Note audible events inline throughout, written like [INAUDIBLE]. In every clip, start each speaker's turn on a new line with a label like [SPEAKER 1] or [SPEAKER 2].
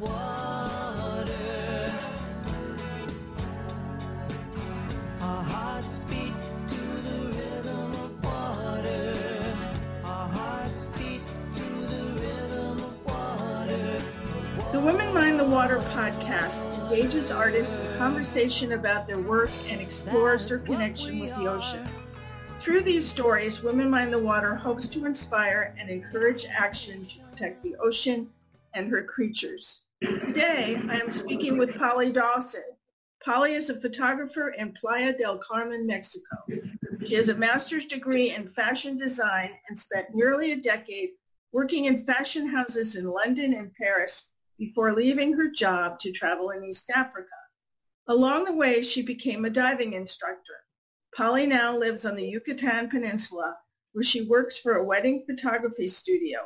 [SPEAKER 1] water. Our hearts beat to the rhythm of water. Our hearts beat to the rhythm of water.
[SPEAKER 2] The Women Mind the Water podcast engages artists in conversation about their work and explores their connection with the ocean. Through these stories, Women Mind the Water hopes to inspire and encourage action to protect the ocean and her creatures. Today, I am speaking with Polly Dawson. Polly is a photographer in Playa del Carmen, Mexico. She has a master's degree in fashion design and spent nearly a decade working in fashion houses in London and Paris before leaving her job to travel in East Africa. Along the way, she became a diving instructor. Polly now lives on the Yucatan Peninsula, where she works for a wedding photography studio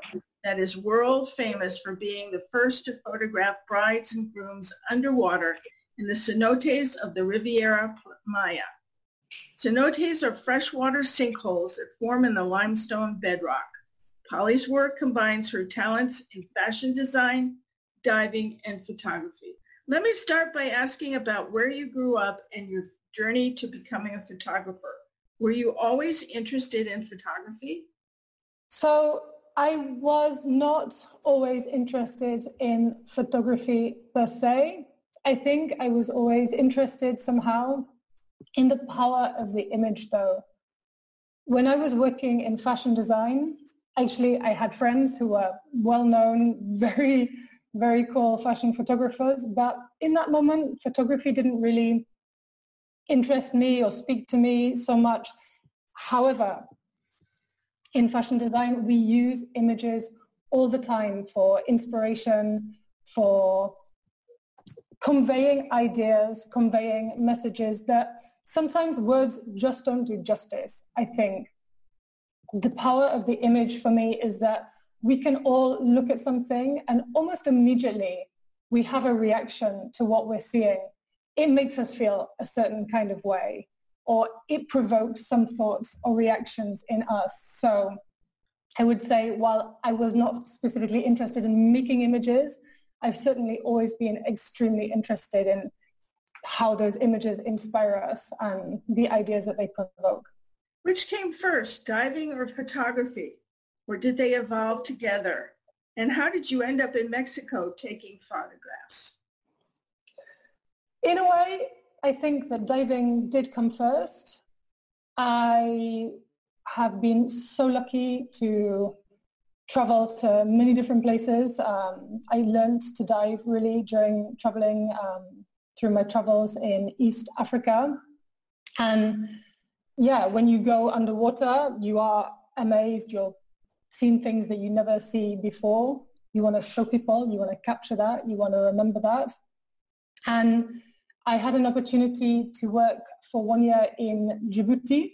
[SPEAKER 2] that is world famous for being the first to photograph brides and grooms underwater in the cenotes of the Riviera Maya. Cenotes are freshwater sinkholes that form in the limestone bedrock. Polly's work combines her talents in fashion design, diving, and photography. Let me start by asking about where you grew up and your journey to becoming a photographer. Were you always interested in photography?
[SPEAKER 3] So I was not always interested in photography per se. I think I was always interested somehow in the power of the image though. When I was working in fashion design, actually I had friends who were well-known, [LAUGHS] very, very cool fashion photographers, but in that moment, photography didn't really interest me or speak to me so much. However, in fashion design, we use images all the time for inspiration, for conveying ideas, conveying messages that sometimes words just don't do justice, I think. The power of the image for me is that we can all look at something and almost immediately we have a reaction to what we're seeing. It makes us feel a certain kind of way or it provokes some thoughts or reactions in us. So I would say while I was not specifically interested in making images, I've certainly always been extremely interested in how those images inspire us and the ideas that they provoke.
[SPEAKER 2] Which came first, diving or photography? Or did they evolve together? And how did you end up in Mexico taking photographs?
[SPEAKER 3] In a way, I think that diving did come first. I have been so lucky to travel to many different places. Um, I learned to dive really during traveling um, through my travels in East Africa. And yeah, when you go underwater, you are amazed. You're seeing things that you never see before. You want to show people, you want to capture that, you want to remember that. And I had an opportunity to work for one year in Djibouti,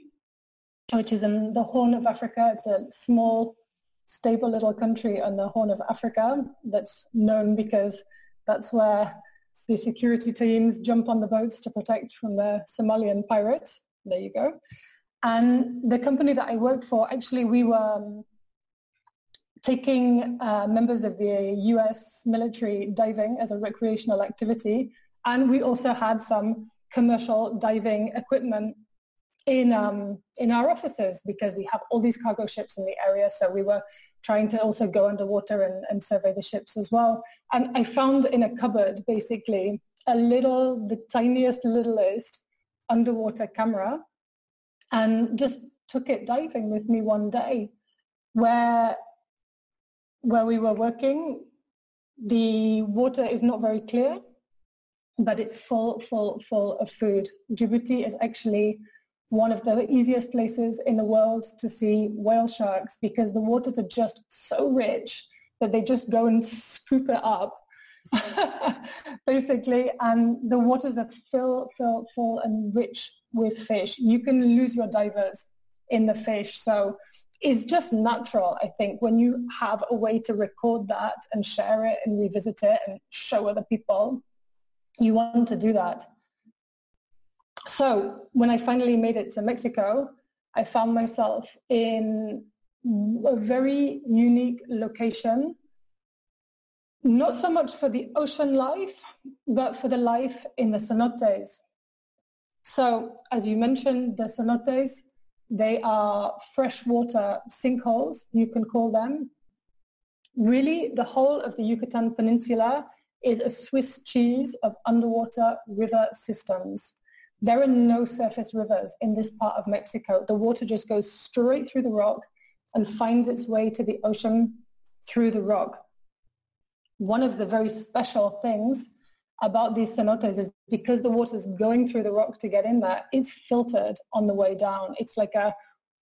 [SPEAKER 3] which is in the Horn of Africa. It's a small, stable little country on the Horn of Africa that's known because that's where the security teams jump on the boats to protect from the Somalian pirates. There you go. And the company that I worked for, actually, we were um, taking uh, members of the US military diving as a recreational activity and we also had some commercial diving equipment in um, in our offices because we have all these cargo ships in the area. So we were trying to also go underwater and, and survey the ships as well. And I found in a cupboard basically a little, the tiniest, littlest underwater camera and just took it diving with me one day where where we were working the water is not very clear but it's full, full, full of food. Djibouti is actually one of the easiest places in the world to see whale sharks because the waters are just so rich that they just go and scoop it up [LAUGHS] basically. And the waters are full full full and rich with fish. You can lose your divers in the fish. So it's just natural i think when you have a way to record that and share it and revisit it and show other people you want to do that. So when I finally made it to Mexico, I found myself in a very unique location, not so much for the ocean life, but for the life in the cenotes. So as you mentioned, the cenotes, they are freshwater sinkholes, you can call them. Really, the whole of the Yucatan Peninsula is a Swiss cheese of underwater river systems. There are no surface rivers in this part of Mexico. The water just goes straight through the rock and finds its way to the ocean through the rock. One of the very special things about these cenotes is because the water is going through the rock to get in there, it's filtered on the way down. It's like a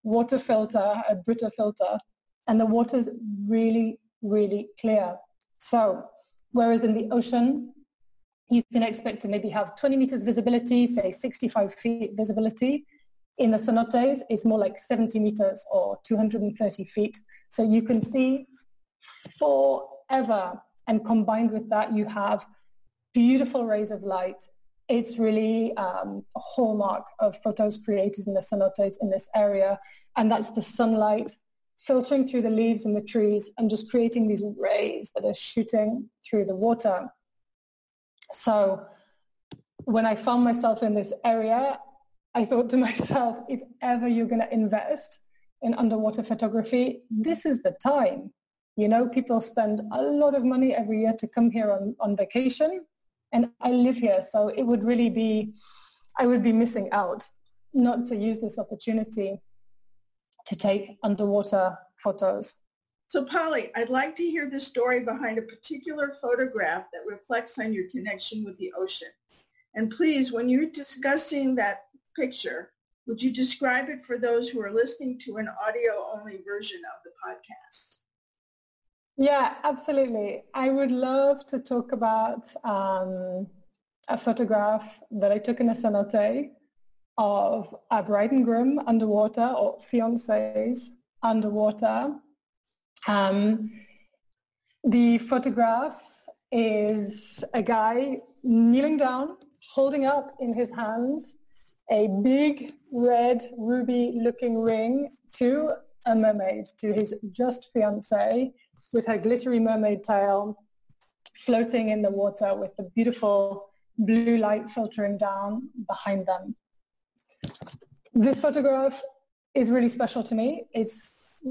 [SPEAKER 3] water filter, a Brita filter, and the water is really, really clear. So whereas in the ocean, you can expect to maybe have 20 meters visibility, say 65 feet visibility. In the cenotes, it's more like 70 meters or 230 feet. So you can see forever. And combined with that, you have beautiful rays of light. It's really um, a hallmark of photos created in the cenotes in this area. And that's the sunlight filtering through the leaves and the trees and just creating these rays that are shooting through the water. So when I found myself in this area, I thought to [LAUGHS] myself, if ever you're going to invest in underwater photography, this is the time. You know, people spend a lot of money every year to come here on, on vacation and I live here. So it would really be, I would be missing out not to use this opportunity to take underwater photos.
[SPEAKER 2] So Polly, I'd like to hear the story behind a particular photograph that reflects on your connection with the ocean. And please, when you're discussing that picture, would you describe it for those who are listening to an audio-only version of the podcast?
[SPEAKER 3] Yeah, absolutely. I would love to talk about um, a photograph that I took in a cenote of a bride and groom underwater or fiancés underwater. Um, the photograph is a guy kneeling down, holding up in his hands a big red ruby looking ring to a mermaid, to his just fiancée with her glittery mermaid tail floating in the water with the beautiful blue light filtering down behind them. This photograph is really special to me. It's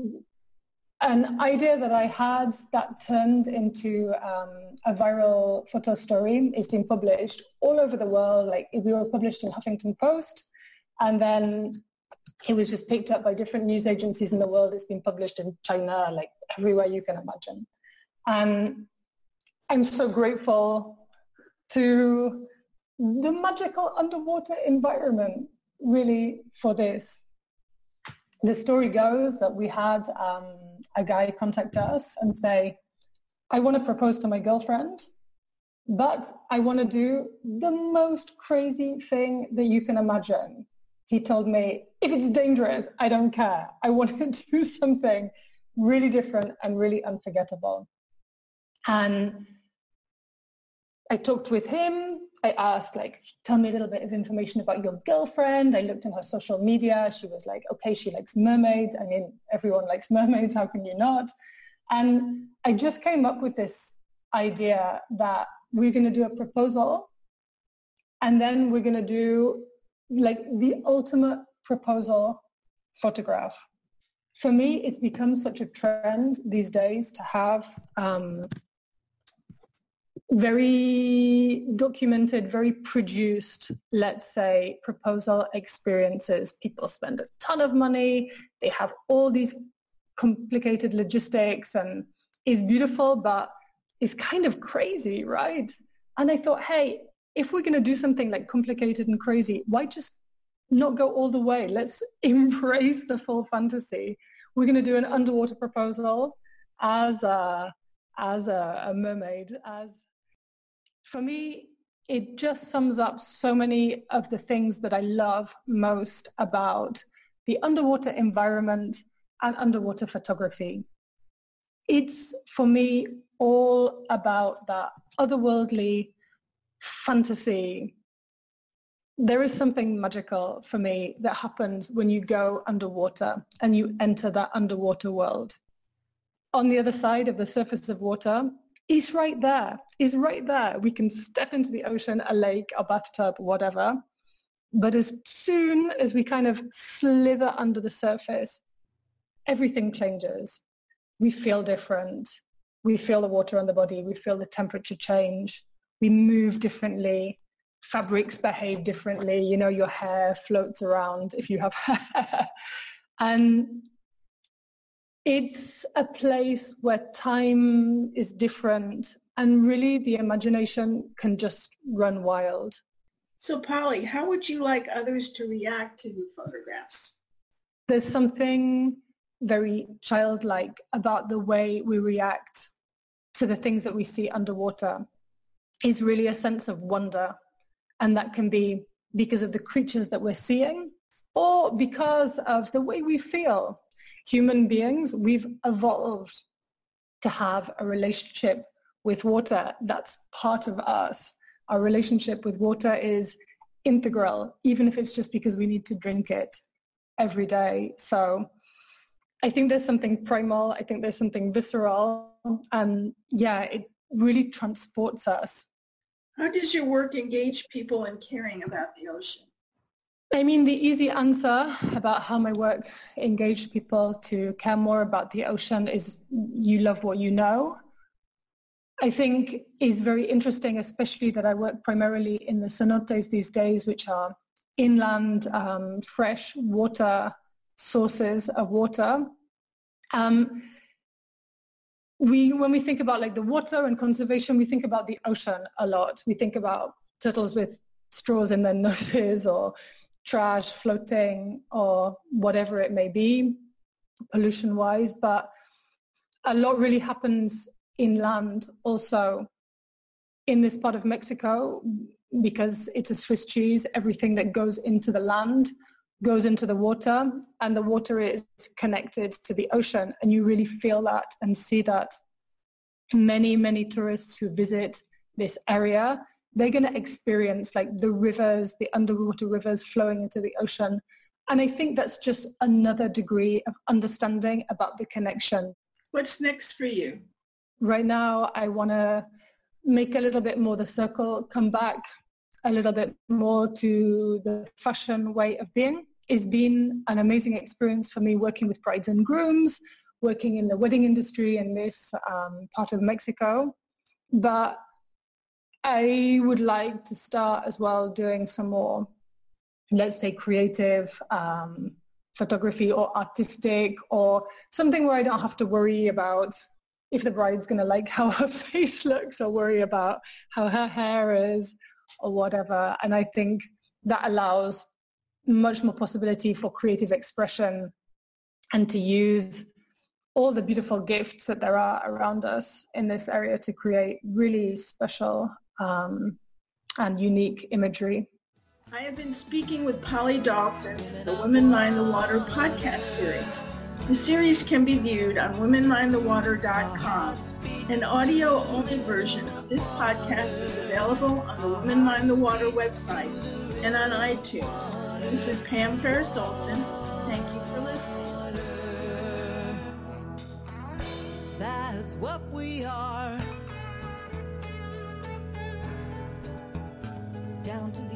[SPEAKER 3] an idea that I had that turned into um, a viral photo story. It's been published all over the world. Like we were published in Huffington Post, and then it was just picked up by different news agencies in the world. It's been published in China, like everywhere you can imagine. And I'm so grateful to the magical underwater environment really for this. The story goes that we had um, a guy contact us and say, I want to propose to my girlfriend, but I want to do the most crazy thing that you can imagine. He told me, if it's dangerous, I don't care. I want to [LAUGHS] do something really different and really unforgettable. And I talked with him I asked like, tell me a little bit of information about your girlfriend. I looked in her social media. She was like, okay, she likes mermaids. I mean, everyone likes [LAUGHS] mermaids. How can you not? And I just came up with this idea that we're going to do a proposal and then we're going to do like the ultimate proposal photograph. For me, it's become such a trend these days to have um, very documented, very produced, let's say, proposal experiences. People spend a ton of money. They have all these complicated logistics and is beautiful, but is kind of crazy, right? And I thought, hey, if we're going to do something like complicated and crazy, why just not go all the way? Let's [LAUGHS] embrace the full fantasy. We're going to do an underwater proposal as a, as a, a mermaid, as for me, it just sums up so many of the things that I love most about the underwater environment and underwater photography. It's for me all about that otherworldly fantasy. There is something magical for me that happens when you go underwater and you enter that underwater world. On the other side of the surface of water is right there, is right there. We can step into the ocean, a lake, a bathtub, whatever. But as soon as we kind of slither under the surface, everything changes. We feel different. We feel the water on the body. We feel the temperature change. We move differently. Fabrics behave differently. You know, your hair floats around if you have [LAUGHS] hair. and it's a place where time is different and really the imagination can just run wild.
[SPEAKER 2] So Polly, how would you like others to react to your photographs?
[SPEAKER 3] There's something very childlike about the way we react to the things that we see underwater is really a sense of wonder. And that can be because of the creatures that we're seeing or because of the way we feel. Human beings, we've evolved to have a relationship with water. That's part of us. Our relationship with water is integral, even if it's just because we need to drink it every day. So I think there's something primal. I think there's something visceral. And yeah, it really transports us.
[SPEAKER 2] How does your work engage people in caring about the ocean?
[SPEAKER 3] I mean, the easy answer about how my work engaged people to care more about the ocean is you love what you know. I think is very interesting, especially that I work primarily in the cenotes these days, which are inland um, fresh water sources of water. Um, we, when we think about like the water and conservation, we think about the ocean a lot. We think about turtles with straws in their [LAUGHS] noses or trash floating or whatever it may be, pollution-wise. But a lot really happens inland also in this part of Mexico because it's a Swiss cheese. Everything that goes into the land goes into the water and the water is connected to the ocean and you really feel that and see that many many tourists who visit this area they're going to experience like the rivers the underwater rivers flowing into the ocean. And i think that's just another degree of understanding about the connection.
[SPEAKER 2] What's next for you?
[SPEAKER 3] Right now i want to make a little bit more the circle come back a little bit more to the fashion way of being. It's been an amazing experience for me working with brides and grooms, working in the wedding industry in this um, part of Mexico. But I would like to start as well doing some more, let's say, creative um, photography or artistic or something where I don't have to worry about if the bride's going to like how her [LAUGHS] face looks or worry about how her hair is or whatever. And I think that allows much more possibility for creative expression and to use all the beautiful gifts that there are around us in this area to create really special um, and unique imagery.
[SPEAKER 2] I have been speaking with Polly Dawson, the Women Mind the Water podcast series. The series can be viewed on womenmindthewater.com. An audio-only version of this podcast is available on the Women Mind the Water website and on iTunes. This is Pam Ferris Olson. Thank you for listening.
[SPEAKER 1] That's what we are. down to the